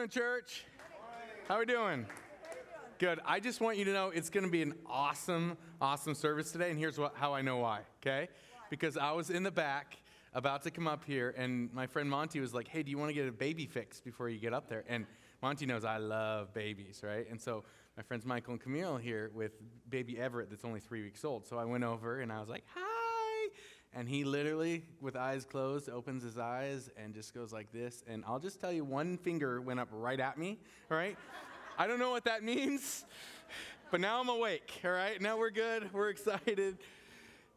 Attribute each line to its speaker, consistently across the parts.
Speaker 1: morning, church. How are we doing? Good. I just want you to know it's going to be an awesome, awesome service today. And here's what, how I know why, okay? Because I was in the back about to come up here, and my friend Monty was like, hey, do you want to get a baby fix before you get up there? And Monty knows I love babies, right? And so my friends Michael and Camille here with baby Everett that's only three weeks old. So I went over and I was like, hi. And he literally, with eyes closed, opens his eyes and just goes like this. And I'll just tell you, one finger went up right at me, right? I don't know what that means, but now I'm awake, all right? Now we're good. We're excited.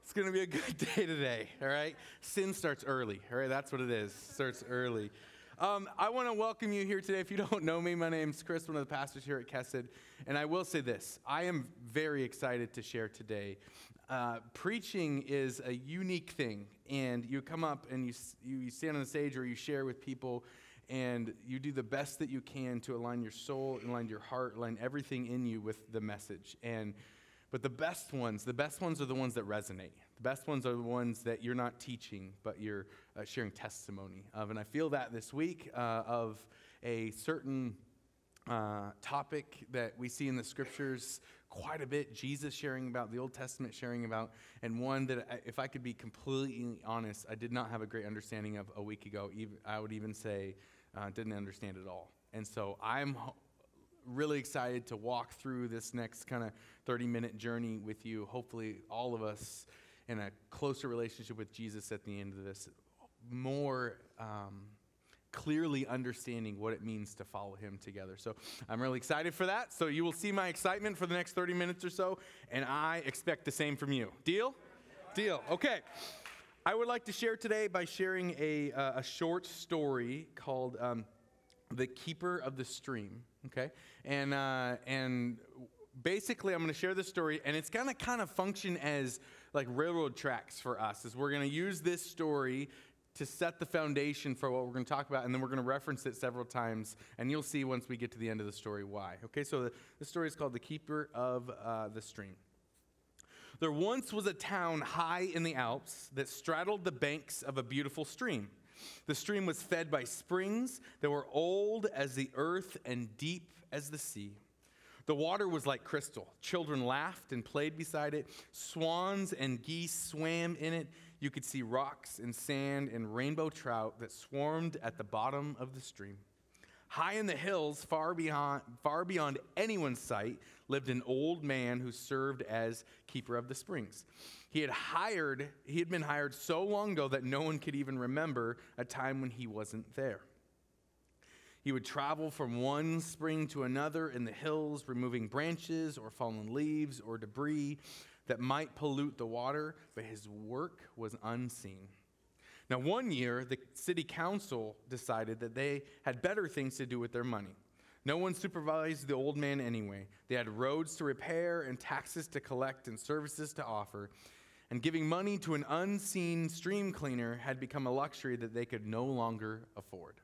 Speaker 1: It's to be a good day today, all right? Sin starts early, all right? That's what it is. Starts early. Um, I want to welcome you here today. If you don't know me, my name's Chris, one of the pastors here at Kesed. And I will say this I am very excited to share today. Uh, preaching is a unique thing, and you come up and you, you stand on the stage or you share with people, and you do the best that you can to align your soul, align your heart, align everything in you with the message. And but the best ones, the best ones are the ones that resonate. The best ones are the ones that you're not teaching, but you're uh, sharing testimony of. And I feel that this week uh, of a certain uh, topic that we see in the scriptures quite a bit. Jesus sharing about, the Old Testament sharing about, and one that, I, if I could be completely honest, I did not have a great understanding of a week ago. Even, I would even say, uh, didn't understand at all. And so I'm really excited to walk through this next kind of 30 minute journey with you. Hopefully, all of us in a closer relationship with Jesus at the end of this, more um, clearly understanding what it means to follow him together. So I'm really excited for that. So you will see my excitement for the next 30 minutes or so, and I expect the same from you. Deal? Deal. Okay. I would like to share today by sharing a, uh, a short story called um, The Keeper of the Stream. Okay? And, uh, and basically, I'm going to share this story, and it's going to kind of function as like railroad tracks for us, as we're going to use this story to set the foundation for what we're going to talk about, and then we're going to reference it several times, and you'll see once we get to the end of the story why. Okay, so the, the story is called The Keeper of uh, the Stream. There once was a town high in the Alps that straddled the banks of a beautiful stream. The stream was fed by springs that were old as the earth and deep as the sea. The water was like crystal. Children laughed and played beside it. Swans and geese swam in it. You could see rocks and sand and rainbow trout that swarmed at the bottom of the stream. High in the hills, far beyond, far beyond anyone's sight, lived an old man who served as keeper of the springs. He had hired, he had been hired so long ago that no one could even remember a time when he wasn't there. He would travel from one spring to another in the hills, removing branches or fallen leaves or debris that might pollute the water, but his work was unseen. Now, one year, the city council decided that they had better things to do with their money. No one supervised the old man anyway. They had roads to repair and taxes to collect and services to offer. And giving money to an unseen stream cleaner had become a luxury that they could no longer afford.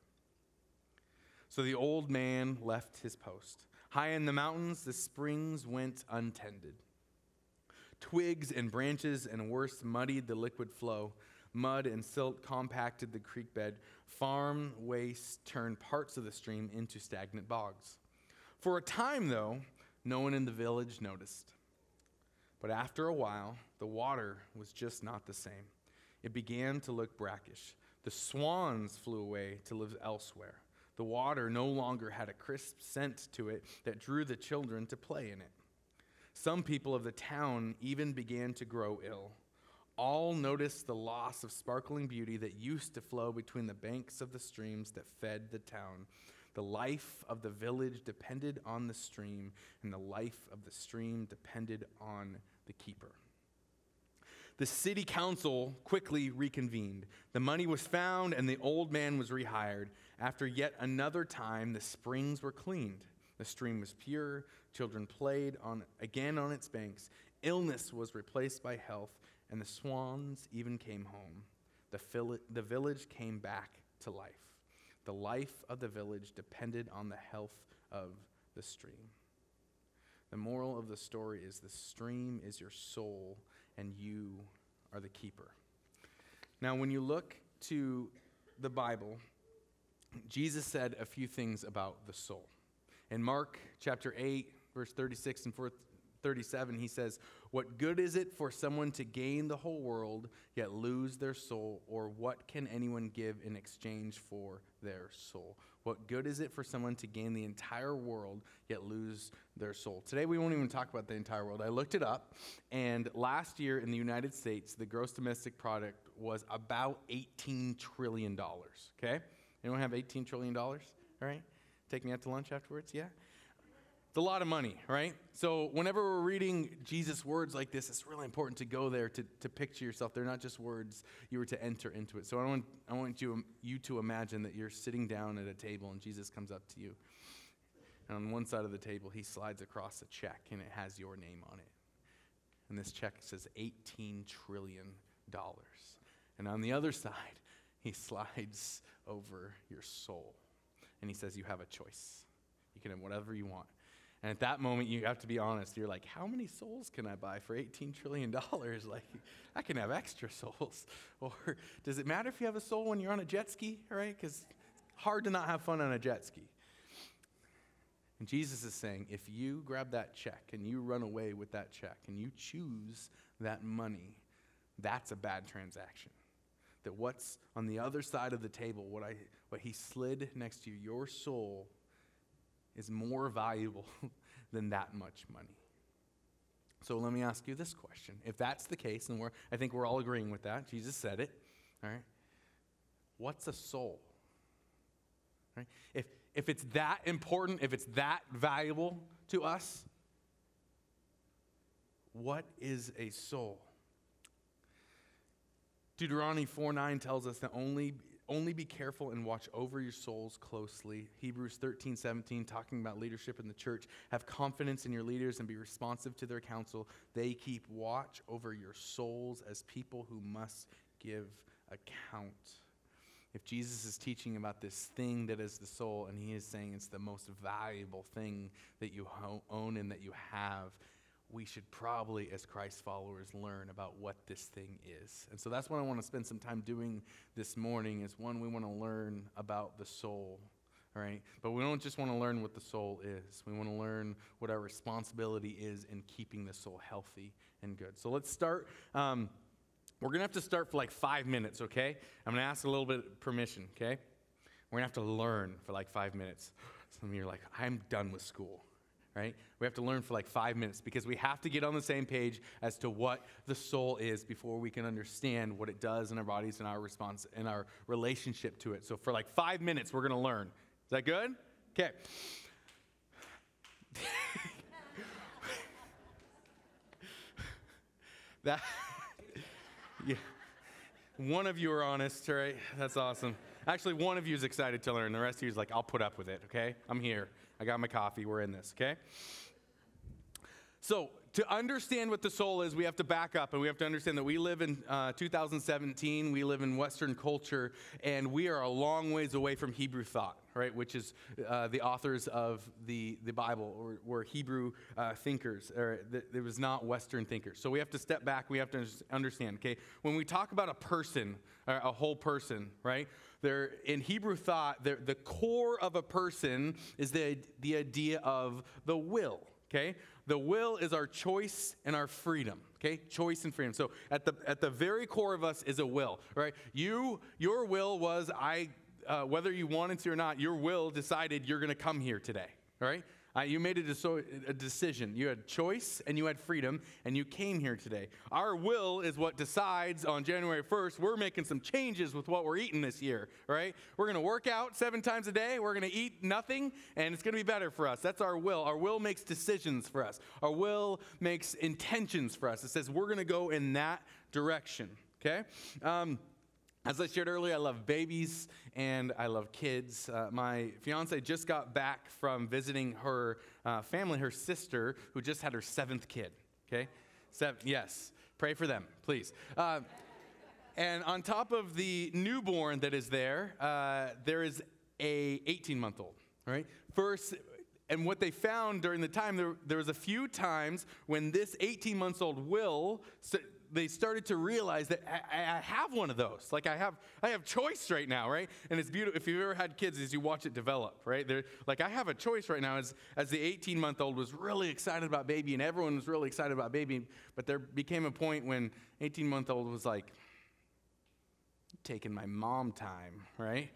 Speaker 1: So the old man left his post. High in the mountains, the springs went untended. Twigs and branches and worse muddied the liquid flow. Mud and silt compacted the creek bed. Farm waste turned parts of the stream into stagnant bogs. For a time, though, no one in the village noticed. But after a while, the water was just not the same. It began to look brackish. The swans flew away to live elsewhere. The water no longer had a crisp scent to it that drew the children to play in it. Some people of the town even began to grow ill. All noticed the loss of sparkling beauty that used to flow between the banks of the streams that fed the town. The life of the village depended on the stream, and the life of the stream depended on the keeper. The city council quickly reconvened. The money was found, and the old man was rehired. After yet another time, the springs were cleaned. The stream was pure. Children played on, again on its banks. Illness was replaced by health, and the swans even came home. The, fil- the village came back to life. The life of the village depended on the health of the stream. The moral of the story is the stream is your soul, and you are the keeper. Now, when you look to the Bible, Jesus said a few things about the soul. In Mark chapter 8, verse 36 and 37, he says, What good is it for someone to gain the whole world yet lose their soul? Or what can anyone give in exchange for their soul? What good is it for someone to gain the entire world yet lose their soul? Today, we won't even talk about the entire world. I looked it up, and last year in the United States, the gross domestic product was about $18 trillion. Okay? Anyone have $18 trillion? All right? Take me out to lunch afterwards? Yeah? It's a lot of money, right? So, whenever we're reading Jesus' words like this, it's really important to go there to, to picture yourself. They're not just words, you were to enter into it. So, I want, I want you, you to imagine that you're sitting down at a table and Jesus comes up to you. And on one side of the table, he slides across a check and it has your name on it. And this check says $18 trillion. And on the other side, he slides over your soul. And he says, You have a choice. You can have whatever you want. And at that moment, you have to be honest. You're like, how many souls can I buy for $18 trillion? Like, I can have extra souls. Or does it matter if you have a soul when you're on a jet ski, right? Because it's hard to not have fun on a jet ski. And Jesus is saying, if you grab that check and you run away with that check and you choose that money, that's a bad transaction. That what's on the other side of the table, what, I, what he slid next to you, your soul, is more valuable than that much money. So let me ask you this question. If that's the case, and we're, I think we're all agreeing with that, Jesus said it, all right? What's a soul? Right? If, if it's that important, if it's that valuable to us, what is a soul? Deuteronomy 4 9 tells us that only only be careful and watch over your souls closely. Hebrews 13, 17, talking about leadership in the church. Have confidence in your leaders and be responsive to their counsel. They keep watch over your souls as people who must give account. If Jesus is teaching about this thing that is the soul, and he is saying it's the most valuable thing that you own and that you have, we should probably, as Christ followers, learn about what this thing is. And so that's what I want to spend some time doing this morning is one, we want to learn about the soul. Right? But we don't just want to learn what the soul is. We want to learn what our responsibility is in keeping the soul healthy and good. So let's start. Um, we're going to have to start for like five minutes, okay? I'm going to ask a little bit of permission, okay? We're going to have to learn for like five minutes. Some of you are like, I'm done with school right? We have to learn for like five minutes because we have to get on the same page as to what the soul is before we can understand what it does in our bodies and our response and our relationship to it. So for like five minutes, we're going to learn. Is that good? Okay. that yeah. One of you are honest, right? That's awesome. Actually, one of you is excited to learn. The rest of you is like, I'll put up with it, okay? I'm here. I got my coffee. We're in this, okay? So, to understand what the soul is, we have to back up and we have to understand that we live in uh, 2017, we live in Western culture, and we are a long ways away from Hebrew thought, right? Which is uh, the authors of the, the Bible or, were Hebrew uh, thinkers, or th- it was not Western thinkers. So we have to step back, we have to understand, okay? When we talk about a person, a whole person, right? There, in Hebrew thought, the core of a person is the, the idea of the will, okay? The will is our choice and our freedom, okay? Choice and freedom. So at the, at the very core of us is a will, right? You, your will was, I, uh, whether you wanted to or not, your will decided you're going to come here today, right? Uh, you made a, a, decision. You had choice and you had freedom, and you came here today. Our will is what decides on January 1st. We're making some changes with what we're eating this year, right? We're going to work out seven times a day. We're going to eat nothing, and it's going to be better for us. That's our will. Our will makes decisions for us, our will makes intentions for us. It says we're going to go in that direction, okay? Um, as I shared earlier, I love babies and I love kids. Uh, my fiance just got back from visiting her uh, family, her sister, who just had her seventh kid. Okay? Seven, yes. Pray for them, please. Uh, and on top of the newborn that is there, uh, there is a 18 month old. Right? First, and what they found during the time, there, there was a few times when this 18 months old Will they started to realize that I, I, have one of those. Like I have, I have choice right now, right? And it's beautiful. If you've ever had kids, as you watch it develop, right? They're, like I have a choice right now. As as the 18 month old was really excited about baby, and everyone was really excited about baby, but there became a point when 18 month old was like, taking my mom time, right?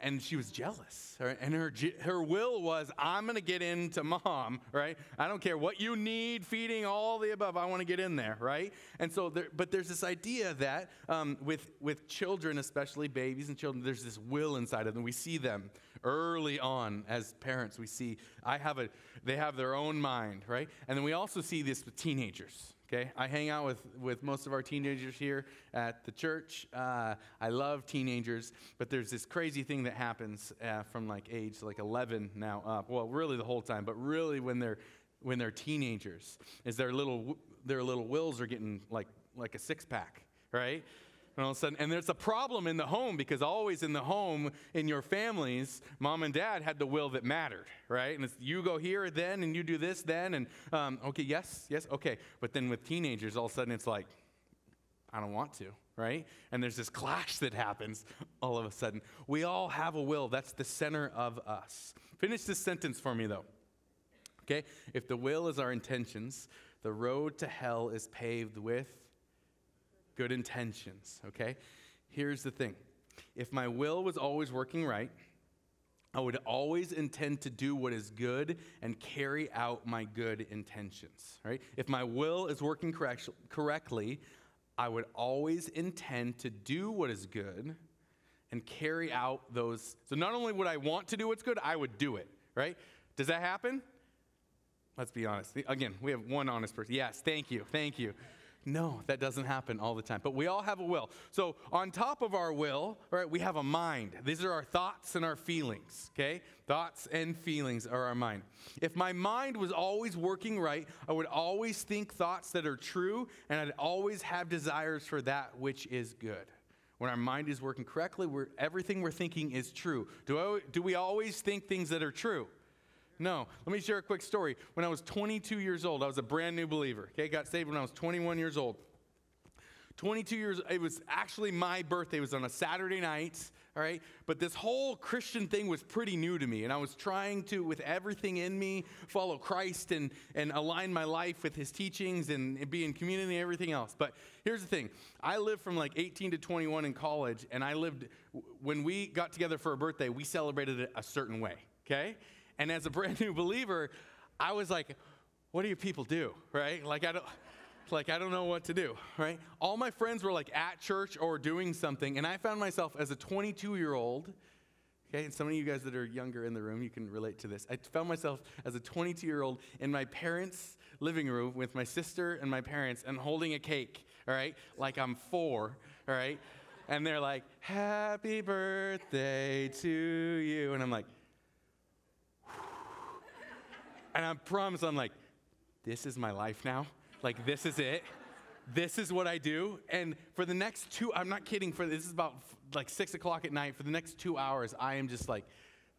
Speaker 1: And she was jealous. Right? And her, her will was, I'm going to get into mom, right? I don't care what you need, feeding, all the above. I want to get in there, right? And so, there, but there's this idea that um, with, with children, especially babies and children, there's this will inside of them. We see them early on as parents. We see, I have a, they have their own mind, right? And then we also see this with teenagers Okay, I hang out with, with most of our teenagers here at the church. Uh, I love teenagers, but there's this crazy thing that happens uh, from like age like 11 now up. Well, really the whole time, but really when they're when they're teenagers, is their little their little wills are getting like like a six pack, right? And all of a sudden, and there's a problem in the home because always in the home, in your families, mom and dad had the will that mattered, right? And it's you go here then, and you do this then, and um, okay, yes, yes, okay. But then with teenagers, all of a sudden it's like, I don't want to, right? And there's this clash that happens all of a sudden. We all have a will, that's the center of us. Finish this sentence for me, though. Okay? If the will is our intentions, the road to hell is paved with good intentions, okay? Here's the thing if my will was always working right, I would always intend to do what is good and carry out my good intentions, right? If my will is working correct, correctly, I would always intend to do what is good and carry out those. So not only would I want to do what's good, I would do it, right? Does that happen? Let's be honest. Again, we have one honest person. Yes, thank you, thank you. No, that doesn't happen all the time. But we all have a will. So, on top of our will, right, we have a mind. These are our thoughts and our feelings, okay? Thoughts and feelings are our mind. If my mind was always working right, I would always think thoughts that are true, and I'd always have desires for that which is good. When our mind is working correctly, we're, everything we're thinking is true. Do, I, do we always think things that are true? No. Let me share a quick story. When I was 22 years old, I was a brand new believer. Okay, got saved when I was 21 years old. 22 years, it was actually my birthday. It was on a Saturday night, all right? But this whole Christian thing was pretty new to me. And I was trying to, with everything in me, follow Christ and, and align my life with his teachings and, and be in community and everything else. But here's the thing I lived from like 18 to 21 in college, and I lived, when we got together for a birthday, we celebrated it a certain way, okay? And as a brand new believer, I was like, what do you people do? Right? Like, I don't. Like, I don't know what to do, right? All my friends were like at church or doing something, and I found myself as a 22 year old, okay, and some of you guys that are younger in the room, you can relate to this. I found myself as a 22 year old in my parents' living room with my sister and my parents and holding a cake, all right, like I'm four, all right? And they're like, Happy birthday to you. And I'm like, and I promise, I'm like, this is my life now. Like, this is it. This is what I do. And for the next two, I'm not kidding, for this is about like six o'clock at night. For the next two hours, I am just like,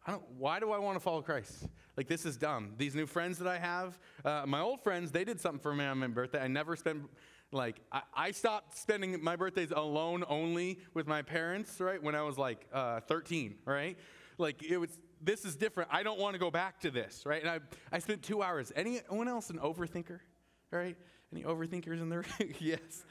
Speaker 1: I don't, why do I want to follow Christ? Like, this is dumb. These new friends that I have, uh, my old friends, they did something for me on my birthday. I never spent, like, I, I, stopped spending my birthdays alone only with my parents, right, when I was like uh, 13, right? Like, it was, this is different. I don't want to go back to this, right? And I, I spent two hours. Anyone else an overthinker, right? Any overthinkers in there? yes.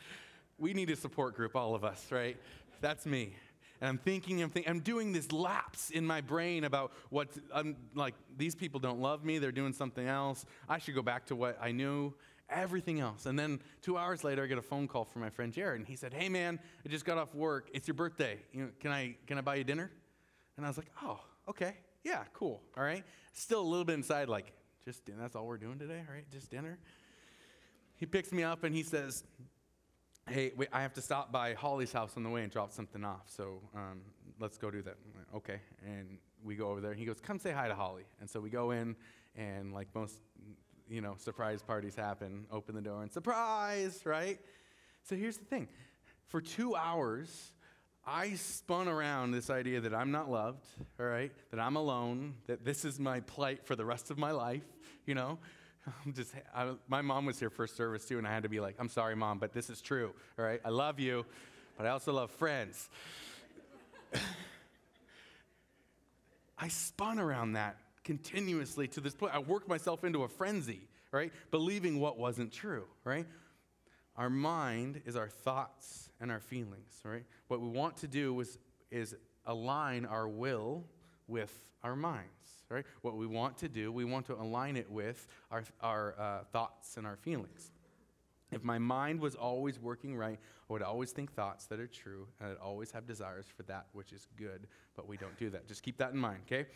Speaker 1: We need a support group, all of us, right? That's me. And I'm thinking, I'm thinking, I'm doing this lapse in my brain about what, I'm like, these people don't love me. They're doing something else. I should go back to what I knew, everything else. And then two hours later, I get a phone call from my friend Jared, and he said, Hey, man, I just got off work. It's your birthday. You know, can, I, can I buy you dinner? And I was like, Oh, okay yeah, cool, all right? Still a little bit inside, like, just dinner, that's all we're doing today, all right? Just dinner. He picks me up and he says, hey, wait, I have to stop by Holly's house on the way and drop something off, so um, let's go do that. Like, okay, and we go over there. and He goes, come say hi to Holly. And so we go in, and like most, you know, surprise parties happen, open the door and surprise, right? So here's the thing. For two hours, I spun around this idea that I'm not loved, all right, that I'm alone, that this is my plight for the rest of my life, you know, I'm just, I, my mom was here first service too, and I had to be like, I'm sorry, mom, but this is true, all right? I love you, but I also love friends. I spun around that continuously to this point. I worked myself into a frenzy, right? Believing what wasn't true, right? Our mind is our thoughts and our feelings, right? What we want to do is, is align our will with our minds, right? What we want to do, we want to align it with our, our uh, thoughts and our feelings. If my mind was always working right, I would always think thoughts that are true, and I'd always have desires for that which is good, but we don't do that. Just keep that in mind, okay?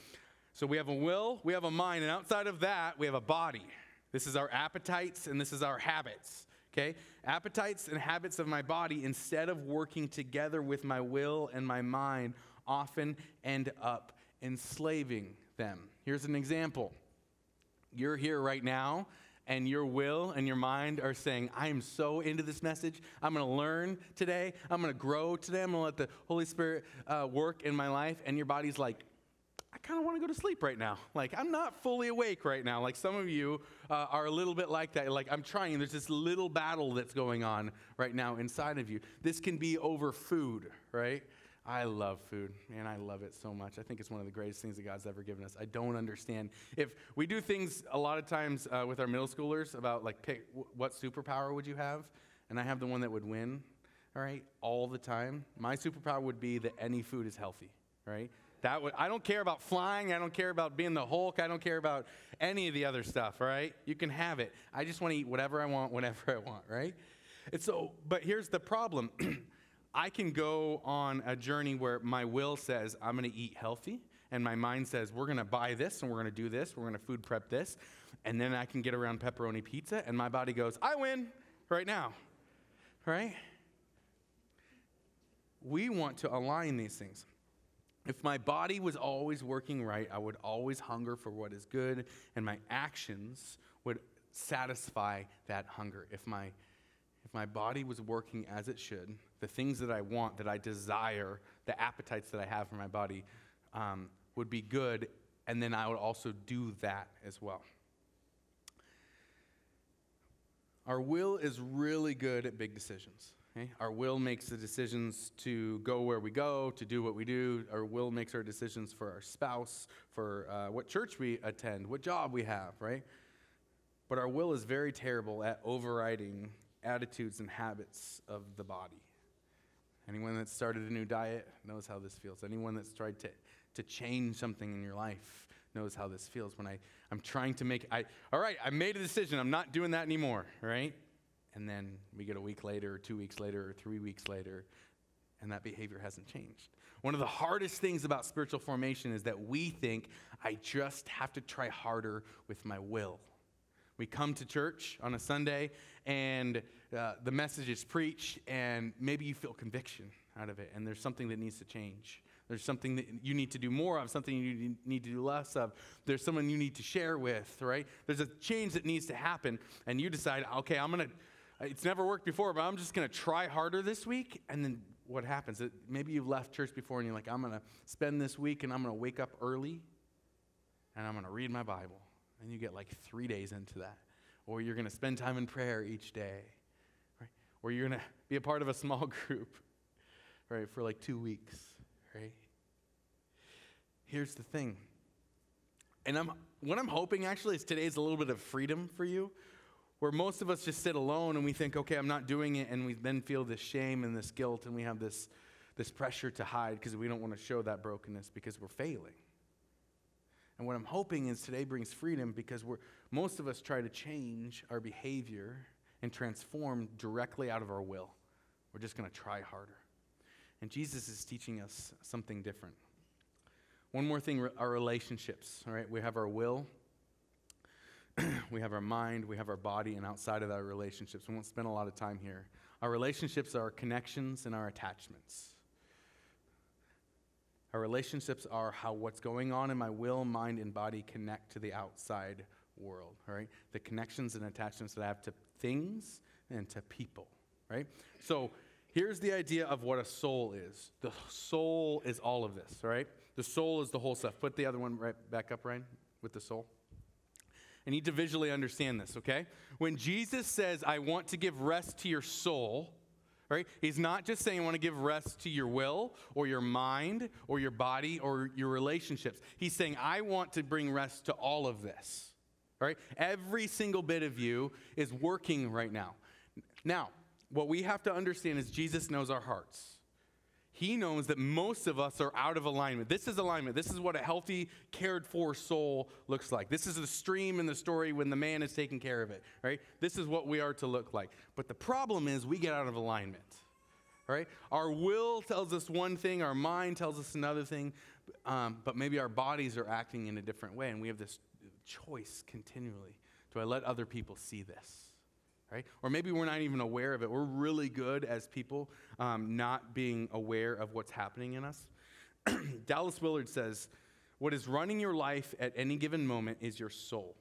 Speaker 1: So we have a will, we have a mind, and outside of that, we have a body. This is our appetites, and this is our habits, okay? Appetites and habits of my body, instead of working together with my will and my mind, often end up enslaving them. Here's an example. You're here right now, and your will and your mind are saying, I am so into this message. I'm to learn today. I'm to grow today. I'm to let the Holy Spirit uh, work in my life. And your body's like, kind of want to go to sleep right now. Like, I'm not fully awake right now. Like, some of you uh, are a little bit like that. Like, I'm trying. There's this little battle that's going on right now inside of you. This can be over food, right? I love food, man. I love it so much. I think it's one of the greatest things that God's ever given us. I don't understand. If we do things a lot of times uh, with our middle schoolers about like pick w- what superpower would you have, and I have the one that would win, all right, all the time. My superpower would be that any food is healthy, right? That would, I don't care about flying. I don't care about being the Hulk. I don't care about any of the other stuff, right? You can have it. I just want to eat whatever I want, whenever I want, right? And so, but here's the problem. I can go on a journey where my will says, I'm going to eat healthy, and my mind says, we're going to buy this and we're going to do this, we're going to food prep this, and then I can get around pepperoni pizza, and my body goes, I win right now, right? We want to align these things. If my body was always working right, I would always hunger for what is good, and my actions would satisfy that hunger. If my if my body was working as it should, the things that I want, that I desire, the appetites that I have for my body um, would be good, and then I would also do that as well. Our will is really good at big decisions. Okay? Our will makes the decisions to go where we go, to do what we do. Our will makes our decisions for our spouse, for uh, what church we attend, what job we have, right? But our will is very terrible at overriding attitudes and habits of the body. Anyone that's started a new diet knows how this feels. Anyone that's tried to, to change something in your life knows how this feels. When I, I'm trying to make, I, all right, I made a decision. I'm not doing that anymore, right? And then we get a week later, or two weeks later, or three weeks later, and that behavior hasn't changed. One of the hardest things about spiritual formation is that we think I just have to try harder with my will. We come to church on a Sunday and uh, the message is preached, and maybe you feel conviction out of it, and there's something that needs to change. There's something that you need to do more of, something you need to do less of. There's someone you need to share with, right? There's a change that needs to happen, and you decide, okay, I'm going to, it's never worked before, but I'm just going to try harder this week. And then what happens? Maybe you've left church before, and you're like, I'm going to spend this week, and I'm going to wake up early, and I'm going to read my Bible. And you get like three days into that or you're going to spend time in prayer each day, right? Or you're going to be a part of a small group, right, for like two weeks, right? Here's the thing. And I'm, what I'm hoping actually is today's a little bit of freedom for you, where most of us just sit alone and we think, okay, I'm not doing it, and we then feel this shame and this guilt, and we have this, this pressure to hide because we don't want to show that brokenness because we're failing. And what I'm hoping is today brings freedom because we're, most of us try to change our behavior and transform directly out of our will. We're just going to try harder. And Jesus is teaching us something different. One more thing our relationships, all right? We have our will, we have our mind, we have our body, and outside of that, relationships. We won't spend a lot of time here. Our relationships are our connections and our attachments. Our relationships are how what's going on in my will, mind, and body connect to the outside world, right? The connections and attachments that I have to things and to people, right? So here's the idea of what a soul is. The soul is all of this, right? The soul is the whole stuff. Put the other one right back up, Ryan, with the soul. I need to visually understand this, okay? When Jesus says, I want to give rest to your soul, right? He's not just saying, I want to give rest to your will or your mind or your body or your relationships. He's saying, I want to bring rest to all of this, right? Every single bit of you is working right now. Now, what we have to understand is Jesus knows our hearts he knows that most of us are out of alignment. This is alignment. This is what a healthy, cared for soul looks like. This is the stream in the story when the man is taking care of it, right? This is what we are to look like. But the problem is we get out of alignment, right? Our will tells us one thing, our mind tells us another thing, um, but maybe our bodies are acting in a different way, and we have this choice continually. Do I let other people see this? Right? Or maybe we're not even aware of it. We're really good as people um, not being aware of what's happening in us. Dallas Willard says, What is running your life at any given moment is your soul.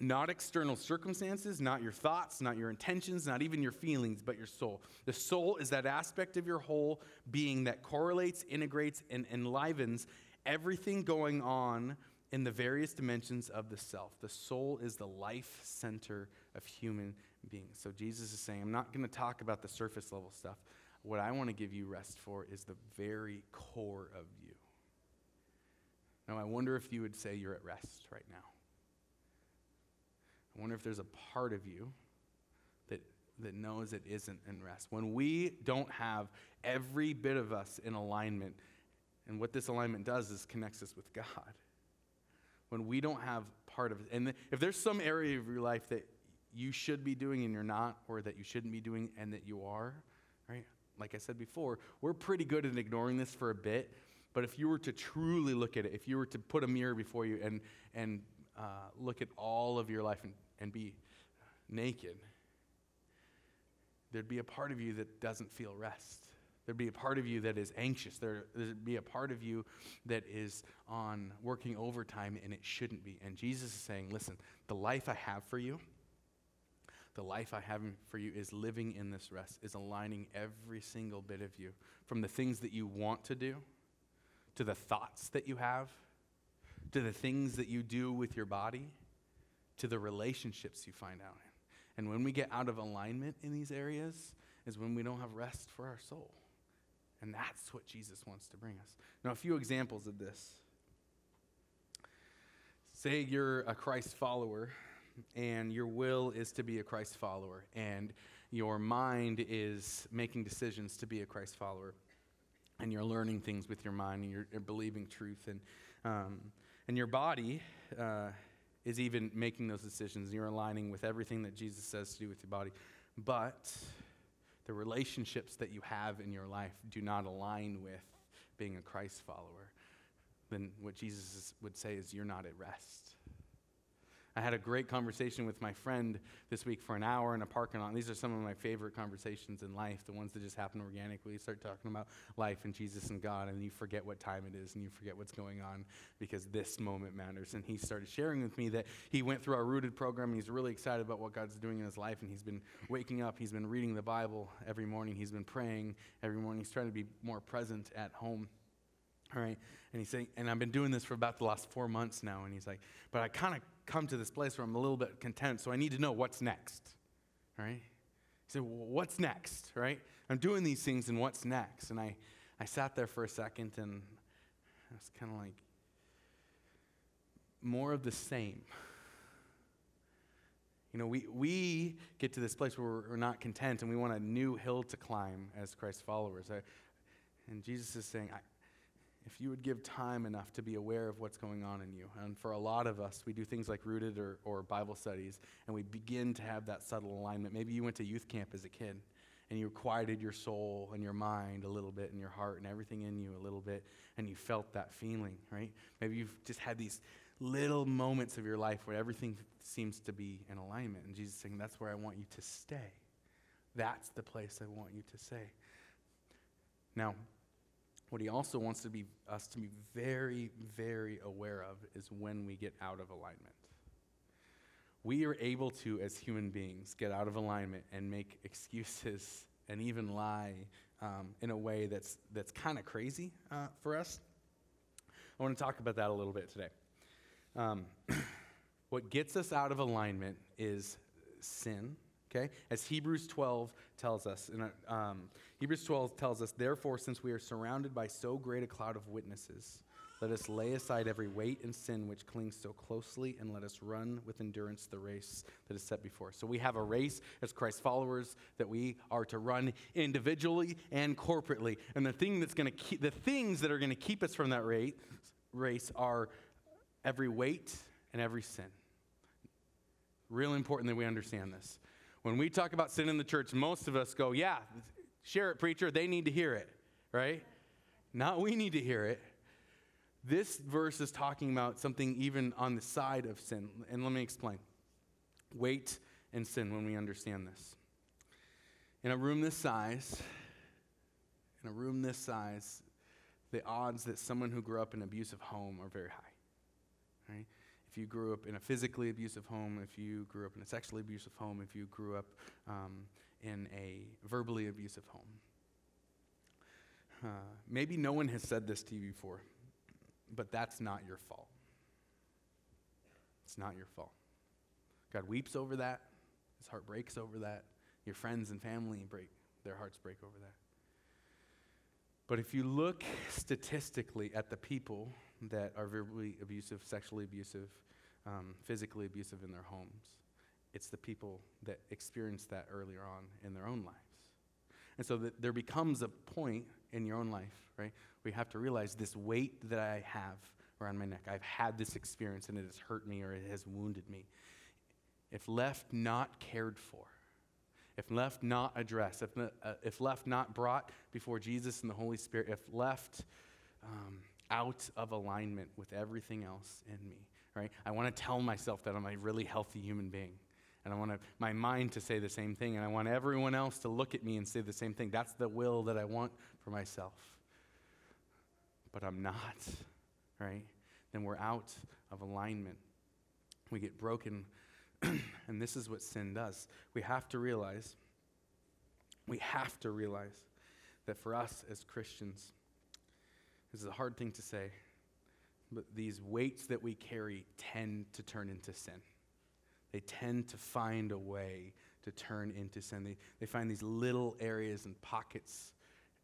Speaker 1: Not external circumstances, not your thoughts, not your intentions, not even your feelings, but your soul. The soul is that aspect of your whole being that correlates, integrates, and enlivens everything going on in the various dimensions of the self. The soul is the life center of human So Jesus is saying, I'm not going to talk about the surface level stuff. What I want to give you rest for is the very core of you. Now, I wonder if you would say you're at rest right now. I wonder if there's a part of you that, that knows it isn't in rest. When we don't have every bit of us in alignment, and what this alignment does is connects us with God. When we don't have part of it, and if there's some area of your life that you should be doing and you're not, or that you shouldn't be doing and that you are, right? Like I said before, we're pretty good at ignoring this for a bit, but if you were to truly look at it, if you were to put a mirror before you and, and uh, look at all of your life and, and be naked, there'd be a part of you that doesn't feel rest. There'd be a part of you that is anxious. There, would be a part of you that is on working overtime and it shouldn't be. And Jesus is saying, listen, the life I have for you, the life I have for you is living in this rest, is aligning every single bit of you from the things that you want to do, to the thoughts that you have, to the things that you do with your body, to the relationships you find out in. And when we get out of alignment in these areas, is when we don't have rest for our soul. And that's what Jesus wants to bring us. Now, a few examples of this. Say you're a Christ follower and your will is to be a Christ follower, and your mind is making decisions to be a Christ follower, and you're learning things with your mind, and you're, you're believing truth, and, um, and your body uh, is even making those decisions, and you're aligning with everything that Jesus says to do with your body. But the relationships that you have in your life do not align with being a Christ follower, then what Jesus would say is you're not at rest. I had a great conversation with my friend this week for an hour in a parking lot. These are some of my favorite conversations in life, the ones that just happen organically. You start talking about life and Jesus and God, and you forget what time it is and you forget what's going on because this moment matters. And he started sharing with me that he went through our Rooted program and he's really excited about what God's doing in his life. And he's been waking up, he's been reading the Bible every morning, he's been praying every morning, he's trying to be more present at home. All right. And he's saying, and I've been doing this for about the last four months now. And he's like, but I kind of come to this place where I'm a little bit content, so I need to know what's next. All right? He said, well, What's next? Right? I'm doing these things, and what's next? And I, I sat there for a second, and I was kind of like, more of the same. You know, we, we get to this place where we're, not content and we want a new hill to climb as Christ followers. I, and Jesus is saying, I, if you would give time enough to be aware of what's going on in you. And for a lot of us, we do things like rooted or, or Bible studies, and we begin to have that subtle alignment. Maybe you went to youth camp as a kid, and you quieted your soul and your mind a little bit, and your heart and everything in you a little bit, and you felt that feeling, right? Maybe you've just had these little moments of your life where everything seems to be in alignment. And Jesus is saying, That's where I want you to stay. That's the place I want you to stay. Now, what he also wants to be, us to be very, very aware of is when we get out of alignment. We are able to, as human beings, get out of alignment and make excuses and even lie um, in a way that's, that's kind of crazy uh, for us. I want to talk about that a little bit today. Um, what gets us out of alignment is sin. Okay, as Hebrews 12 tells us, in a, um, Hebrews 12 tells us, therefore, since we are surrounded by so great a cloud of witnesses, let us lay aside every weight and sin which clings so closely, and let us run with endurance the race that is set before us. So we have a race as Christ followers that we are to run individually and corporately. And the thing that's going to keep the things that are going to keep us from that race, race are every weight and every sin. Real important that we understand this. When we talk about sin in the church, most of us go, "Yeah, share it, preacher. They need to hear it." Right? Not we need to hear it this verse is talking about something even on the side of sin. And let me explain weight and sin when we understand this. In a room this size, in a room this size, the odds that someone who grew up in an abusive home are very high. Right? If you grew up in a physically abusive home, if you grew up in a sexually abusive home, if you grew up um, in a verbally abusive home. Uh, maybe no one has said this to you before, but that's not your fault. It's not your fault. God weeps over that. His heart breaks over that. Your friends and family break, their hearts break over that. But if you look statistically at the people that are verbally abusive, sexually abusive, um, physically abusive in their homes, it's the people that experience that earlier on in their own lives. And so that there becomes a point in your own life, right, we have to realize this weight that I have around my neck. I've had this experience and it has hurt me or it has wounded me. If left not cared for, if left not addressed, if, uh, if left not brought before Jesus and the Holy Spirit, if left um, out of alignment with everything else in me, right? I want to tell myself that I'm a really healthy human being. And I want my mind to say the same thing. And I want everyone else to look at me and say the same thing. That's the will that I want for myself but I'm not, right? Then we're out of alignment. We get broken, and this is what sin does. We have to realize, we have to realize that for us as Christians, this is a hard thing to say, but these weights that we carry tend to turn into sin. They tend to find a way to turn into sin. They, they find these little areas and pockets,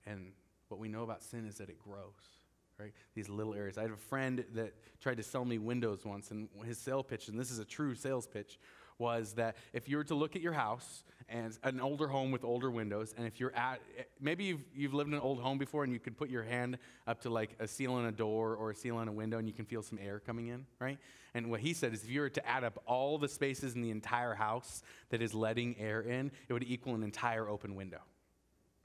Speaker 1: and what we know about sin is that it grows right? These little areas. I had a friend that tried to sell me windows once, and his sale pitch, and this is a true sales pitch, was that if you were to look at your house and an older home with older windows, and if you're at, maybe you've, you've lived in an old home before and you could put your hand up to like a seal on a door or a seal on a window and you can feel some air coming in, right? And what he said is if you were to add up all the spaces in the entire house that is letting air in, it would equal an entire open window,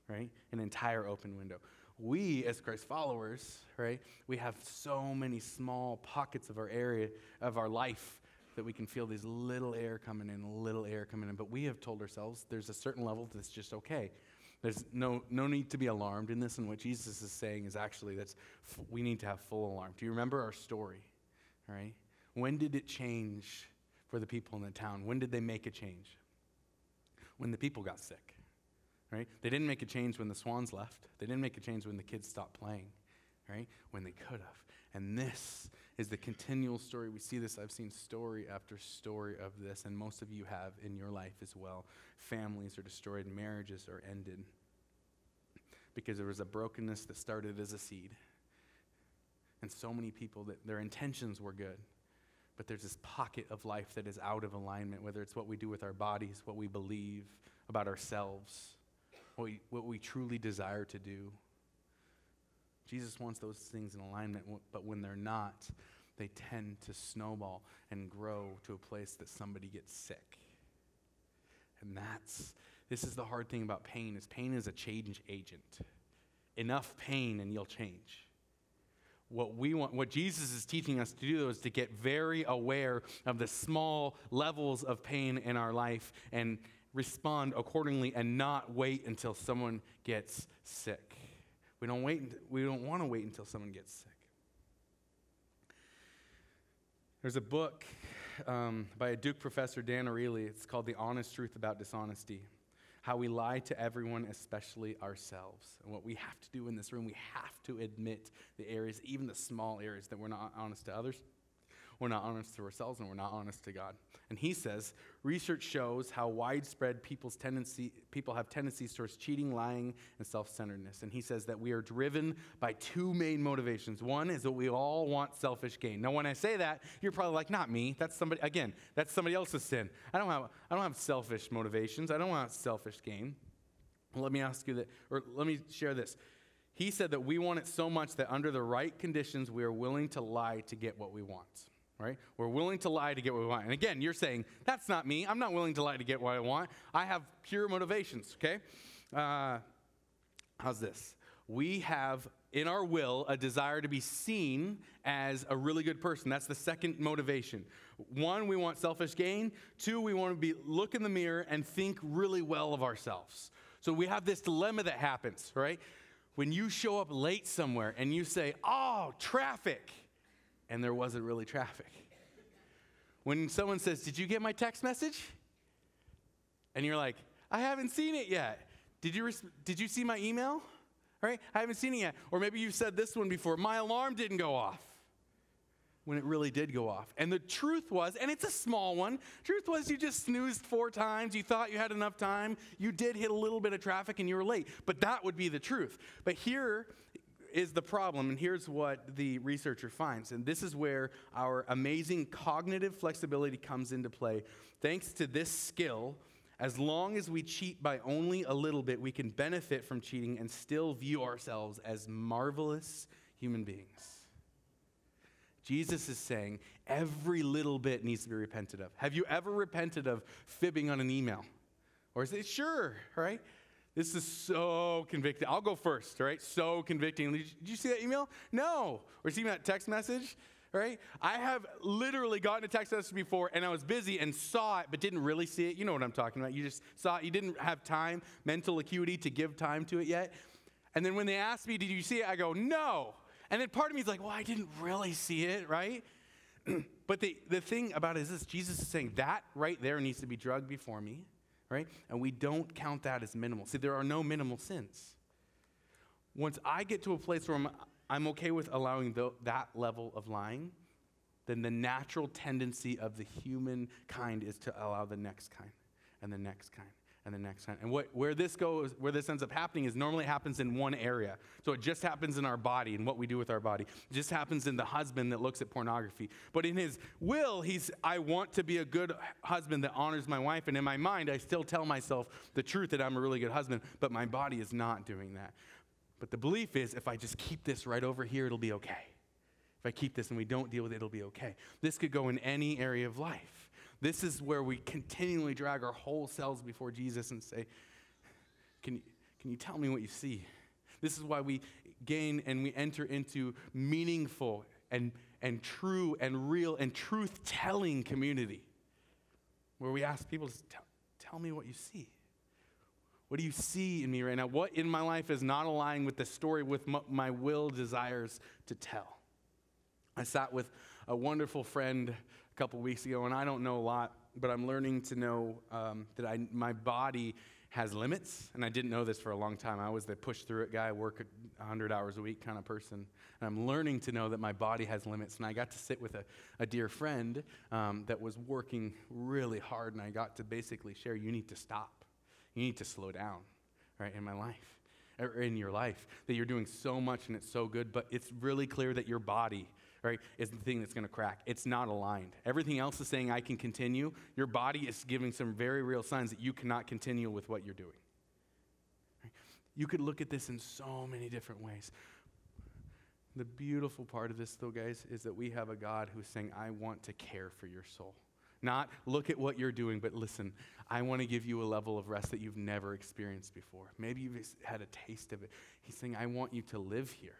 Speaker 1: right? An entire open window we as Christ followers, right, we have so many small pockets of our area, of our life, that we can feel these little air coming in, little air coming in. But we have told ourselves there's a certain level that's just okay. There's no, no need to be alarmed in this. And what Jesus is saying is actually that's f- we need to have full alarm. Do you remember our story? Right? When did it change for the people in the town? When did they make a change? When the people got sick right? They didn't make a change when the swans left. They didn't make a change when the kids stopped playing, right? When they could have. And this is the continual story. We see this. I've seen story after story of this, and most of you have in your life as well. Families are destroyed, marriages are ended because there was a brokenness that started as a seed. And so many people that their intentions were good, but there's this pocket of life that is out of alignment, whether it's what we do with our bodies, what we believe about ourselves, what we, what we truly desire to do. Jesus wants those things in alignment, but when they're not, they tend to snowball and grow to a place that somebody gets sick. And that's this is the hard thing about pain is pain is a change agent. Enough pain and you'll change. What we want what Jesus is teaching us to do is to get very aware of the small levels of pain in our life and respond accordingly and not wait until someone gets sick. We don't wait we don't want to wait until someone gets sick. There's a book um, by a Duke professor, Dan Ariely. It's called The Honest Truth About Dishonesty How We Lie to Everyone, Especially Ourselves. And what we have to do in this room, we have to admit the areas, even the small areas, that we're not honest to others. We're not honest to ourselves and we're not honest to God. And he says, research shows how widespread people's tendency, people have tendencies towards cheating, lying, and self-centeredness. And he says that we are driven by two main motivations. One is that we all want selfish gain. Now, when I say that, you're probably like, not me. That's somebody, again, that's somebody else's sin. I don't have, I don't have selfish motivations. I don't want selfish gain. Let me ask you that, or let me share this. He said that we want it so much that under the right conditions, we are willing to lie to get what we want. Right? We're willing to lie to get what we want. And again, you're saying, that's not me. I'm not willing to lie to get what I want. I have pure motivations, okay? Uh, how's this? We have in our will a desire to be seen as a really good person. That's the second motivation. One, we want selfish gain. Two, we want to be look in the mirror and think really well of ourselves. So we have this dilemma that happens, right? when you show up late somewhere and you say, oh, traffic, and there wasn't really traffic. When someone says, did you get my text message? And you're like, I haven't seen it yet. Did you, res- did you see my email? All right, I haven't seen it yet. Or maybe you've said this one before my alarm didn't go off when it really did go off. And the truth was, and it's a small one, truth was you just snoozed four times, you thought you had enough time, you did hit a little bit of traffic and you were late. But that would be the truth. But here is the problem, and here's what the researcher finds. And this is where our amazing cognitive flexibility comes into play. Thanks to this skill, as long as we cheat by only a little bit, we can benefit from cheating and still view ourselves as marvelous human beings. Jesus is saying every little bit needs to be repented of. Have you ever repented of fibbing on an email? Or is it sure, right? This is so convicting. I'll go first, right? So convicting. Did you see that email? No. Or see that text message? Right? I have literally gotten a text message before and I was busy and saw it but didn't really see it. You know what I'm talking about. You just saw it. You didn't have time, mental acuity to give time to it yet. And then when they asked me, Did you see it? I go, No. And then part of me is like, well, I didn't really see it, right? but the, the thing about it is this Jesus is saying that right there needs to be drugged before me, right? And we don't count that as minimal. See, there are no minimal sins. Once I get to a place where I'm, I'm okay with allowing the, that level of lying, then the natural tendency of the human kind is to allow the next kind and the next kind and the next time. And what, where this goes, where this ends up happening is normally it happens in one area. So it just happens in our body and what we do with our body. It just happens in the husband that looks at pornography. But in his will, he's, I want to be a good husband that honors my wife. And in my mind, I still tell myself the truth that I'm a really good husband, but my body is not doing that. But the belief is if I just keep this right over here, it'll be okay. If I keep this and we don't deal with it, it'll be okay. This could go in any area of life. This is where we continually drag our whole selves before Jesus and say, Can you, can you tell me what you see? This is why we gain and we enter into meaningful and, and true and real and truth telling community where we ask people, tell, tell me what you see. What do you see in me right now? What in my life is not aligning with the story with my will desires to tell? I sat with a wonderful friend a couple weeks ago, and I don't know a lot, but I'm learning to know um, that I, my body has limits, and I didn't know this for a long time. I was the push through it guy, work 100 hours a week kind of person. And I'm learning to know that my body has limits. And I got to sit with a, a dear friend um, that was working really hard, and I got to basically share you need to stop, you need to slow down, right, in my life. Or in your life, that you're doing so much and it's so good, but it's really clear that your body right, is the thing that's going to crack. It's not aligned. Everything else is saying, I can continue. Your body is giving some very real signs that you cannot continue with what you're doing. You could look at this in so many different ways. The beautiful part of this, though, guys, is that we have a God who's saying, I want to care for your soul. Not look at what you're doing, but listen, I want to give you a level of rest that you've never experienced before. Maybe you've had a taste of it. He's saying, I want you to live here.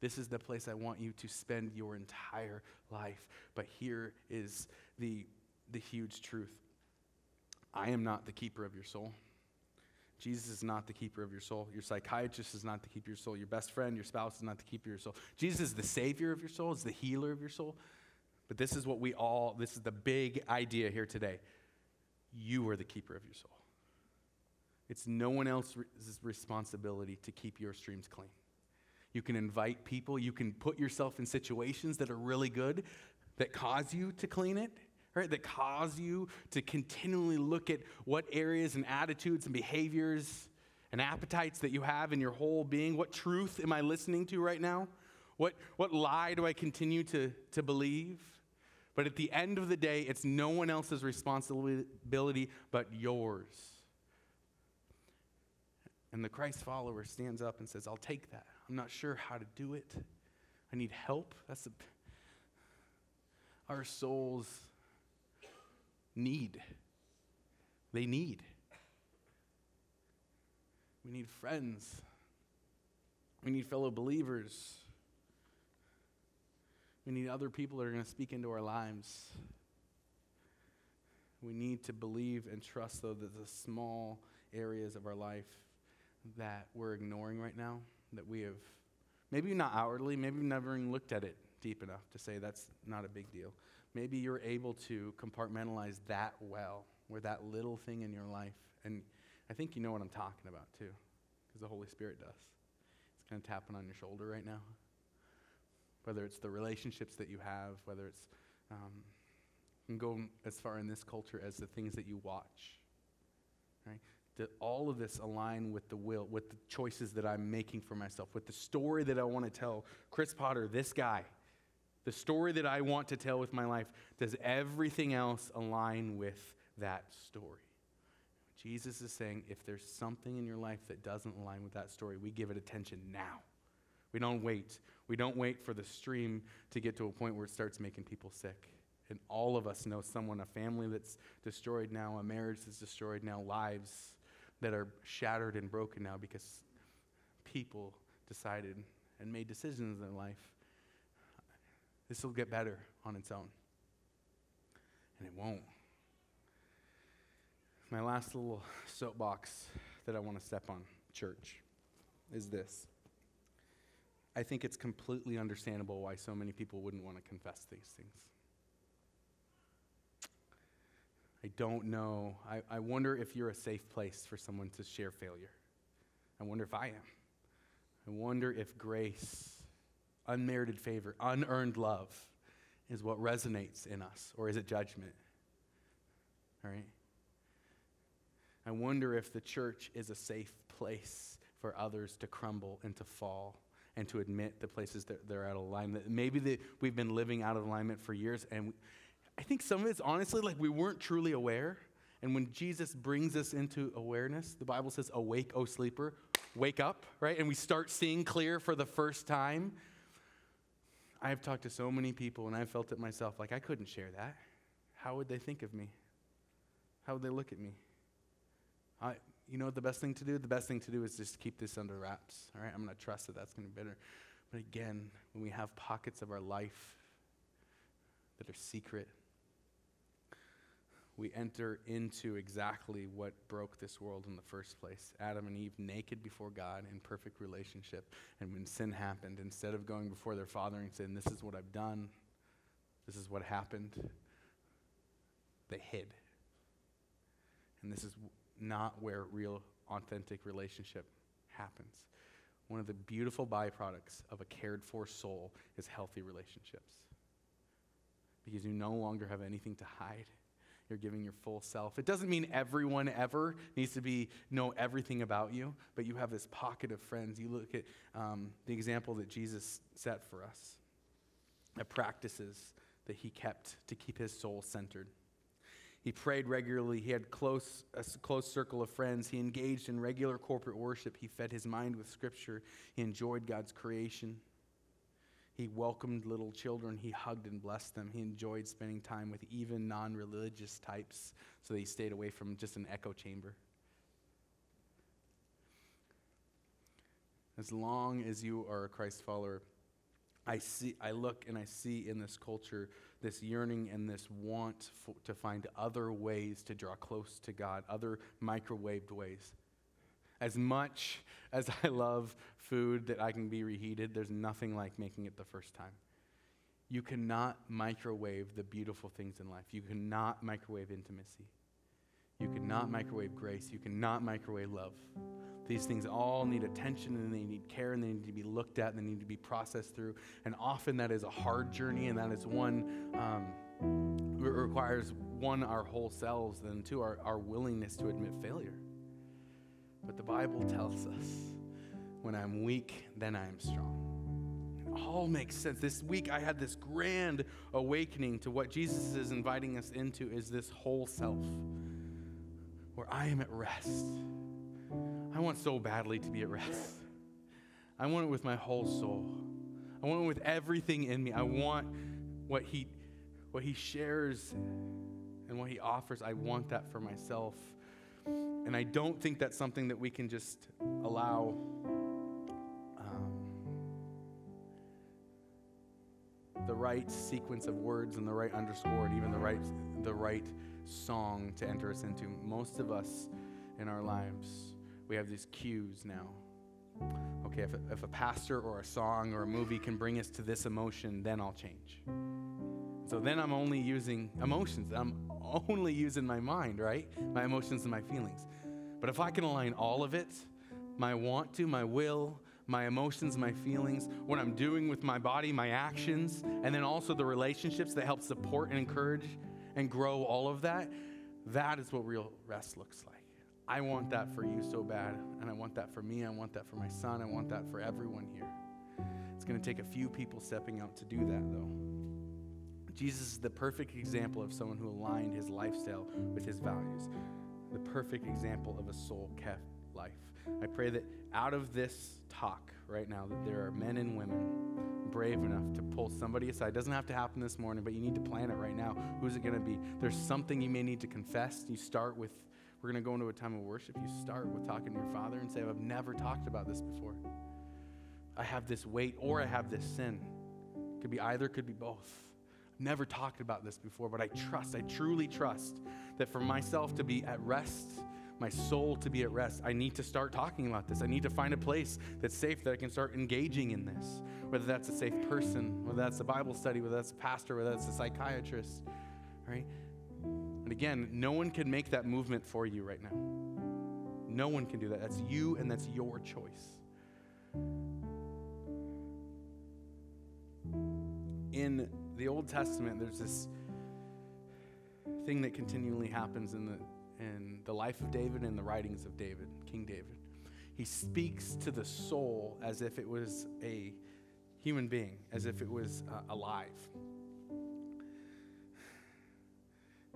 Speaker 1: This is the place I want you to spend your entire life. But here is the, the huge truth I am not the keeper of your soul. Jesus is not the keeper of your soul. Your psychiatrist is not the keeper of your soul. Your best friend, your spouse is not the keeper of your soul. Jesus is the savior of your soul, is the healer of your soul. But this is what we all, this is the big idea here today. You are the keeper of your soul. It's no one else's responsibility to keep your streams clean. You can invite people. You can put yourself in situations that are really good, that cause you to clean it, right? That cause you to continually look at what areas and attitudes and behaviors and appetites that you have in your whole being. What truth am I listening to right now? What, what lie do I continue to, to believe? But at the end of the day, it's no one else's responsibility but yours. And the Christ follower stands up and says, I'll take that. I'm not sure how to do it. I need help. That's a, our souls need. They need. We need friends. We need fellow believers. We need other people that are going to speak into our lives. We need to believe and trust, though, that the small areas of our life that we're ignoring right now, that we have maybe not outwardly, maybe never even looked at it deep enough to say that's not a big deal. Maybe you're able to compartmentalize that well, where that little thing in your life, and I think you know what I'm talking about too, because the Holy Spirit does. It's kind of tapping on your shoulder right now. Whether it's the relationships that you have, whether it's, um, can go as far in this culture as the things that you watch, right? That all of this align with the will, with the choices that I'm making for myself, with the story that I want to tell. Chris Potter, this guy, the story that I want to tell with my life, does everything else align with that story? Jesus is saying if there's something in your life that doesn't align with that story, we give it attention now. We don't wait. We don't wait for the stream to get to a point where it starts making people sick. And all of us know someone, a family that's destroyed now, a marriage that's destroyed now, lives that are shattered and broken now because people decided and made decisions in life. This will get better on its own. And it won't. My last little soapbox that I want to step on, church, is this. I think it's completely understandable why so many people wouldn't want to confess these things. I don't know. I, I wonder if you're a safe place for someone to share failure. I wonder if I am. I wonder if grace, unmerited favor, unearned love is what resonates in us, or is it judgment? All right? I wonder if the church is a safe place for others to crumble and to fall and to admit the places that they're out of alignment. Maybe the, we've been living out of alignment for years and I think some of it's honestly like we weren't truly aware. And when Jesus brings us into awareness, the Bible says, Awake, O sleeper, wake up, right? And we start seeing clear for the first time. I have talked to so many people and I've felt it myself like I couldn't share that. How would they think of me? How would they look at me? I, you know what the best thing to do? The best thing to do is just keep this under wraps. All right, I'm going to trust that that's going to be better. But again, when we have pockets of our life that are secret, we enter into exactly what broke this world in the first place Adam and Eve naked before God in perfect relationship. And when sin happened, instead of going before their father and saying, This is what I've done, this is what happened, they hid. And this is not where real, authentic relationship happens. One of the beautiful byproducts of a cared for soul is healthy relationships. Because you no longer have anything to hide you're giving your full self. It doesn't mean everyone ever needs to be know everything about you, but you have this pocket of friends. You look at um, the example that Jesus set for us, the practices that he kept to keep his soul centered. He prayed regularly. He had close, a close circle of friends. He engaged in regular corporate worship. He fed his mind with scripture. He enjoyed God's creation. He welcomed little children. He hugged and blessed them. He enjoyed spending time with even non religious types so that he stayed away from just an echo chamber. As long as you are a Christ follower, I, see, I look and I see in this culture this yearning and this want to find other ways to draw close to God, other microwaved ways. As much as I love food that I can be reheated, there's nothing like making it the first time. You cannot microwave the beautiful things in life. You cannot microwave intimacy. You cannot microwave grace. You cannot microwave love. These things all need attention and they need care and they need to be looked at and they need to be processed through. And often that is a hard journey and that is one, um, requires one, our whole selves, and two, our, our willingness to admit failure. But the Bible tells us when I'm weak, then I am strong. It all makes sense. This week I had this grand awakening to what Jesus is inviting us into is this whole self where I am at rest. I want so badly to be at rest. I want it with my whole soul. I want it with everything in me. I want what he what he shares and what he offers. I want that for myself. And I don't think that's something that we can just allow um, the right sequence of words and the right underscore and even the right the right song to enter us into. Most of us in our lives, we have these cues now. Okay, if a, if a pastor or a song or a movie can bring us to this emotion, then I'll change. So then I'm only using emotions. I'm only using my mind, right? My emotions and my feelings. But if I can align all of it, my want to, my will, my emotions, my feelings, what I'm doing with my body, my actions, and then also the relationships that help support and encourage and grow all of that, that is what real rest looks like. I want that for you so bad, and I want that for me, I want that for my son, I want that for everyone here. It's going to take a few people stepping out to do that, though. Jesus is the perfect example of someone who aligned his lifestyle with his values, the perfect example of a soul kept life. I pray that out of this talk right now, that there are men and women brave enough to pull somebody aside. It doesn't have to happen this morning, but you need to plan it right now. Who's it going to be? There's something you may need to confess. You start with, we're going to go into a time of worship. You start with talking to your father and say, I've never talked about this before. I have this weight or I have this sin. Could be either, could be both I've never talked about this before, but I trust, I truly trust that for myself to be at rest, my soul to be at rest, I need to start talking about this. I need to find a place that's safe that I can start engaging in this. Whether that's a safe person, whether that's a Bible study, whether that's a pastor, whether that's a psychiatrist, right? And again, no one can make that movement for you right now. No one can do that. That's you and that's your choice. In the Old Testament, there's this thing that continually happens in the, in the life of David and the writings of David, King David. He speaks to the soul as if it was a human being, as if it was uh, alive.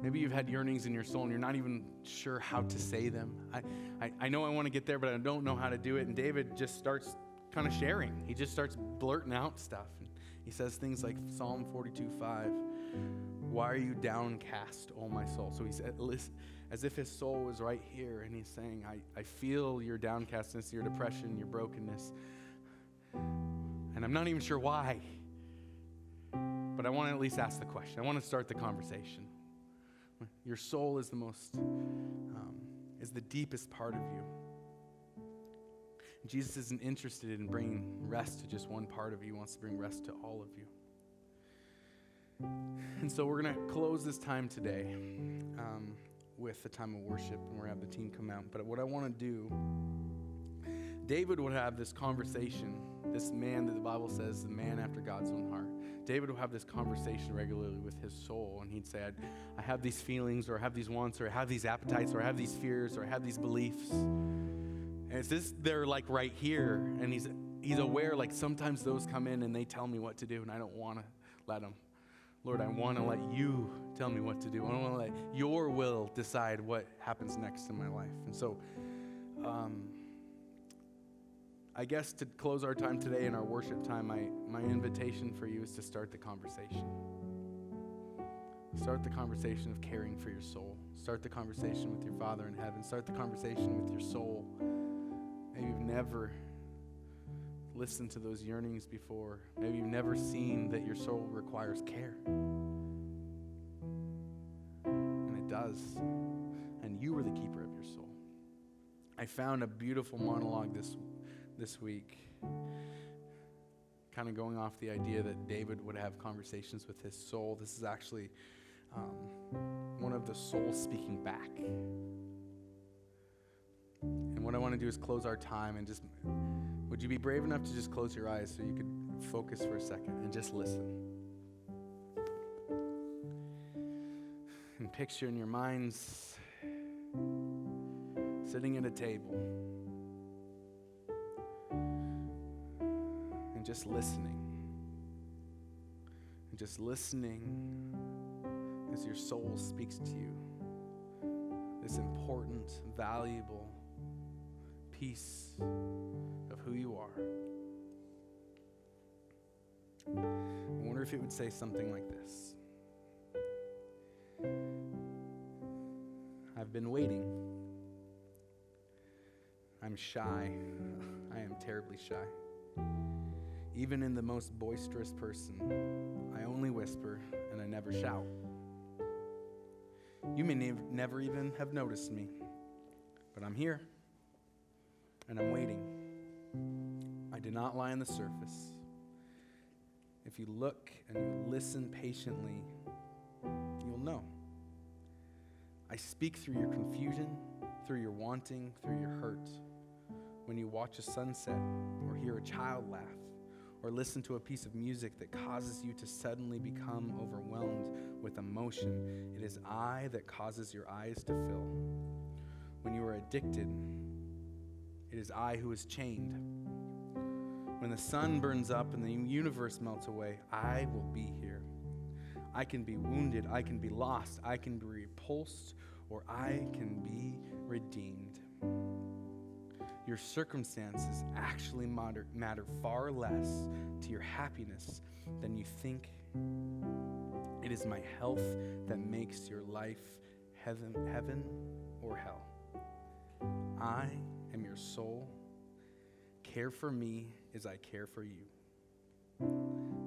Speaker 1: Maybe you've had yearnings in your soul and you're not even sure how to say them. I, I, I know I want to get there, but I don't know how to do it. And David just starts kind of sharing. He just starts blurting out stuff. He says things like Psalm 42 5, Why are you downcast, O my soul? So he's as if his soul was right here, and he's saying, I, I feel your downcastness, your depression, your brokenness. And I'm not even sure why. But I want to at least ask the question. I want to start the conversation. Your soul is the most, um, is the deepest part of you. Jesus isn't interested in bringing rest to just one part of you, he wants to bring rest to all of you. And so we're going to close this time today um, with the time of worship, and we're going to have the team come out. But what I want to do, David would have this conversation, this man that the Bible says, the man after God's own heart. David would have this conversation regularly with his soul, and he'd say, I have these feelings, or I have these wants, or I have these appetites, or I have these fears, or I have these beliefs. And it's this they're like right here, and he's he's aware like sometimes those come in and they tell me what to do, and I don't want to let them. Lord, I want to let you tell me what to do. I want to let your will decide what happens next in my life. And so, um, I guess to close our time today in our worship time, my, my invitation for you is to start the conversation. Start the conversation of caring for your soul. Start the conversation with your Father in heaven. Start the conversation with your soul. Maybe you've never listened to those yearnings before. Maybe you've never seen that your soul requires care. And it does. And you are the keeper of your soul. I found a beautiful monologue this, this week, kind of going off the idea that David would have conversations with his soul. This is actually um, one of the souls speaking back. And what what I want to do is close our time and just, would you be brave enough to just close your eyes so you could focus for a second and just listen? And picture in your minds sitting at a table just listening. And just listening as your soul speaks to you. This important, valuable piece of who you are. I wonder if it would say something like this I've been waiting. I'm shy. I am terribly shy. Even in the most boisterous person, I only whisper and I never shout. You may ne- never even have noticed me, but I'm here and I'm waiting. I did not lie on the surface. If you look and you listen patiently, you'll know. I speak through your confusion, through your wanting, through your hurt. When you watch a sunset or hear a child laugh, or listen to a piece of music that causes you to suddenly become overwhelmed with emotion, it is I that causes your eyes to fill. When you are addicted, it is I who is chained. When the sun burns up and the universe melts away, I will be here. I can be wounded, I can be lost, I can be repulsed, or I can be redeemed your circumstances actually matter, matter far less to your happiness than you think. It is my health that makes your life heaven, heaven or hell. I am your soul. Care for me as I care for you.